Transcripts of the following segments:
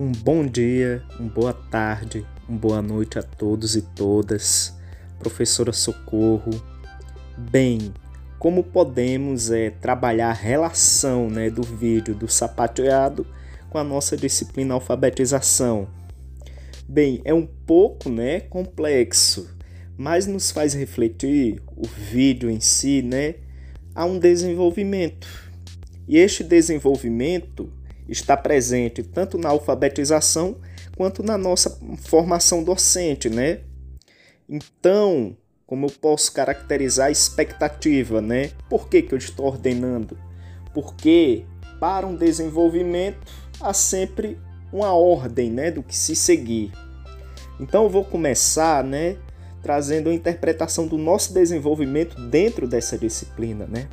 Um bom dia, uma boa tarde, uma boa noite a todos e todas. Professora Socorro. Bem, como podemos é, trabalhar a relação né, do vídeo do sapateado com a nossa disciplina alfabetização? Bem, é um pouco né, complexo, mas nos faz refletir o vídeo em si né, a um desenvolvimento. E este desenvolvimento está presente tanto na alfabetização quanto na nossa formação docente, né? Então, como eu posso caracterizar a expectativa, né? Por que, que eu estou ordenando? Porque para um desenvolvimento há sempre uma ordem, né, do que se seguir. Então eu vou começar, né, trazendo a interpretação do nosso desenvolvimento dentro dessa disciplina, né?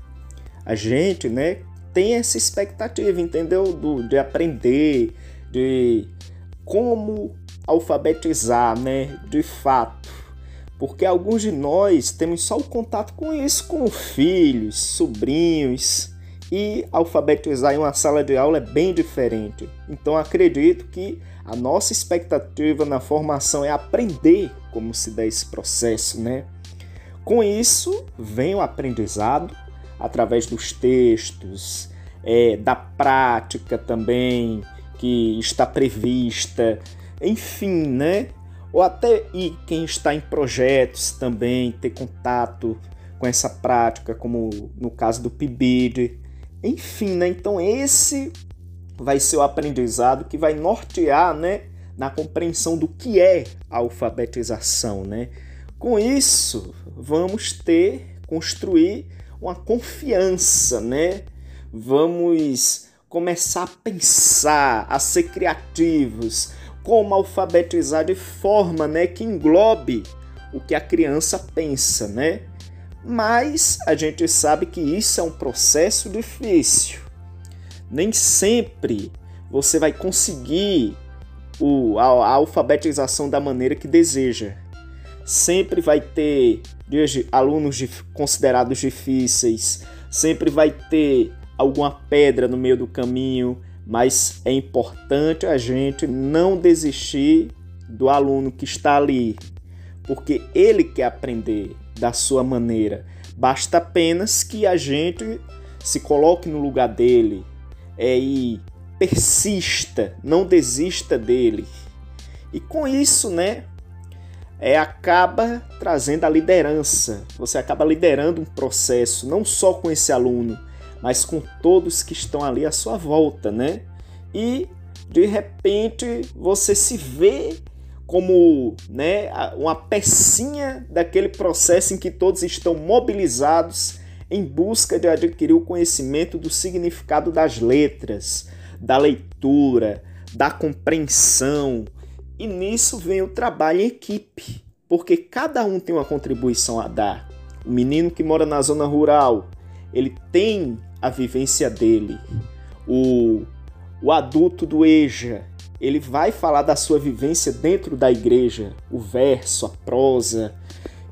A gente, né, tem essa expectativa, entendeu? Do, de aprender, de como alfabetizar, né? De fato. Porque alguns de nós temos só o contato com isso, com filhos, sobrinhos, e alfabetizar em uma sala de aula é bem diferente. Então acredito que a nossa expectativa na formação é aprender como se dá esse processo, né? Com isso vem o aprendizado através dos textos, é, da prática também que está prevista, enfim, né? Ou até e quem está em projetos também ter contato com essa prática, como no caso do PIBID. Enfim, né? Então esse vai ser o aprendizado que vai nortear, né, na compreensão do que é a alfabetização, né? Com isso, vamos ter construir uma confiança, né? Vamos começar a pensar, a ser criativos, como alfabetizar de forma, né, que englobe o que a criança pensa, né? Mas a gente sabe que isso é um processo difícil. Nem sempre você vai conseguir o, a, a alfabetização da maneira que deseja sempre vai ter alunos considerados difíceis, sempre vai ter alguma pedra no meio do caminho, mas é importante a gente não desistir do aluno que está ali, porque ele quer aprender da sua maneira. Basta apenas que a gente se coloque no lugar dele é, e persista, não desista dele. E com isso, né, é, acaba trazendo a liderança. Você acaba liderando um processo, não só com esse aluno, mas com todos que estão ali à sua volta, né? E de repente você se vê como né, uma pecinha daquele processo em que todos estão mobilizados em busca de adquirir o conhecimento do significado das letras, da leitura, da compreensão, e nisso vem o trabalho em equipe, porque cada um tem uma contribuição a dar. O menino que mora na zona rural, ele tem a vivência dele. O, o adulto do EJA, ele vai falar da sua vivência dentro da igreja, o verso, a prosa,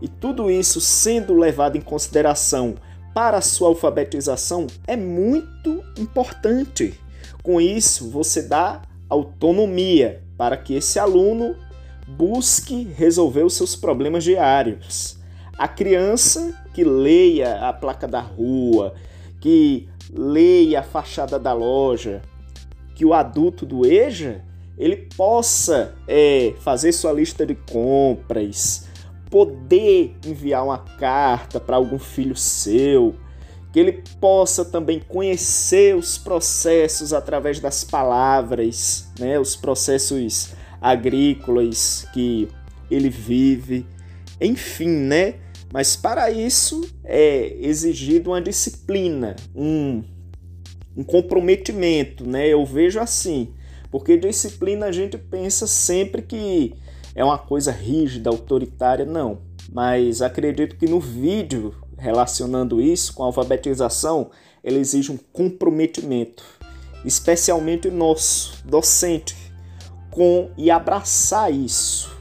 e tudo isso sendo levado em consideração para a sua alfabetização é muito importante. Com isso, você dá autonomia para que esse aluno busque resolver os seus problemas diários. A criança que leia a placa da rua, que leia a fachada da loja, que o adulto do EJA ele possa é, fazer sua lista de compras, poder enviar uma carta para algum filho seu, que ele possa também conhecer os processos através das palavras, né, os processos agrícolas que ele vive, enfim, né? Mas para isso é exigido uma disciplina, um, um comprometimento, né? Eu vejo assim, porque disciplina a gente pensa sempre que é uma coisa rígida, autoritária, não. Mas acredito que no vídeo relacionando isso com a alfabetização, ele exige um comprometimento, especialmente nosso, docente, com e abraçar isso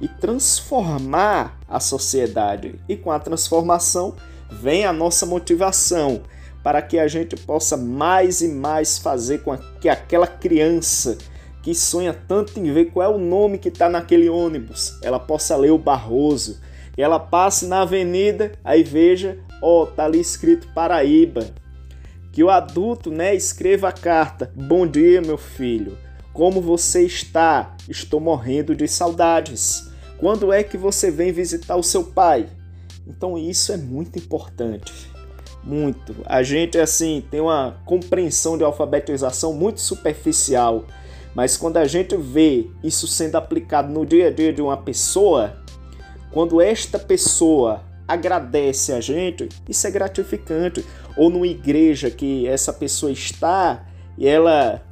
e transformar a sociedade. E com a transformação vem a nossa motivação para que a gente possa mais e mais fazer com que aquela criança que sonha tanto em ver qual é o nome que está naquele ônibus, ela possa ler o Barroso, ela passe na avenida, aí veja, ó, tá ali escrito Paraíba. Que o adulto, né, escreva a carta: Bom dia, meu filho. Como você está? Estou morrendo de saudades. Quando é que você vem visitar o seu pai? Então isso é muito importante. Muito. A gente assim tem uma compreensão de alfabetização muito superficial, mas quando a gente vê isso sendo aplicado no dia a dia de uma pessoa, quando esta pessoa agradece a gente, isso é gratificante. Ou numa igreja que essa pessoa está e ela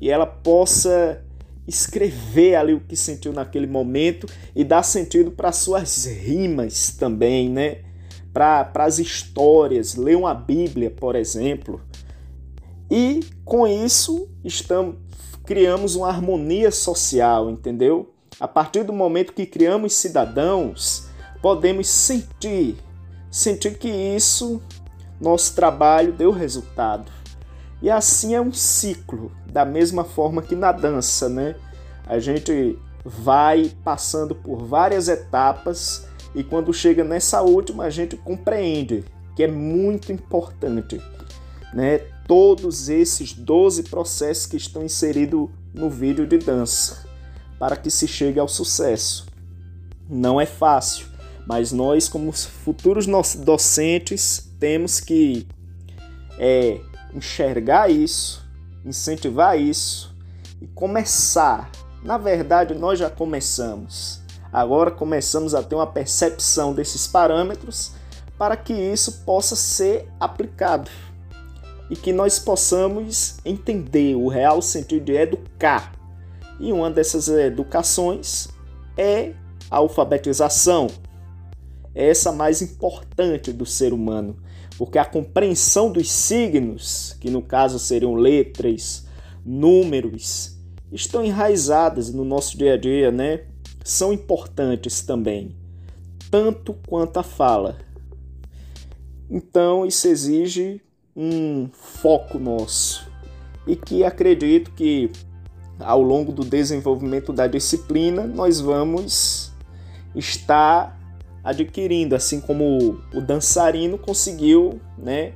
e ela possa escrever ali o que sentiu naquele momento e dar sentido para suas rimas também, né? Para as histórias, ler uma Bíblia, por exemplo. E com isso estamos criamos uma harmonia social, entendeu? A partir do momento que criamos cidadãos, podemos sentir, sentir que isso, nosso trabalho deu resultado. E assim é um ciclo, da mesma forma que na dança, né? A gente vai passando por várias etapas e quando chega nessa última a gente compreende que é muito importante, né? Todos esses 12 processos que estão inseridos no vídeo de dança para que se chegue ao sucesso. Não é fácil, mas nós, como futuros docentes, temos que é, enxergar isso, incentivar isso e começar. Na verdade, nós já começamos. Agora começamos a ter uma percepção desses parâmetros para que isso possa ser aplicado e que nós possamos entender o real sentido de educar e uma dessas educações é a alfabetização. É essa mais importante do ser humano, porque a compreensão dos signos, que no caso seriam letras, números, estão enraizadas no nosso dia a dia, né? São importantes também, tanto quanto a fala. Então, isso exige um foco nosso e que acredito que ao longo do desenvolvimento da disciplina, nós vamos estar adquirindo, assim como o dançarino conseguiu, né,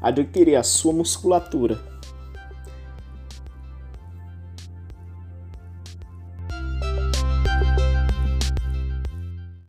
adquirir a sua musculatura.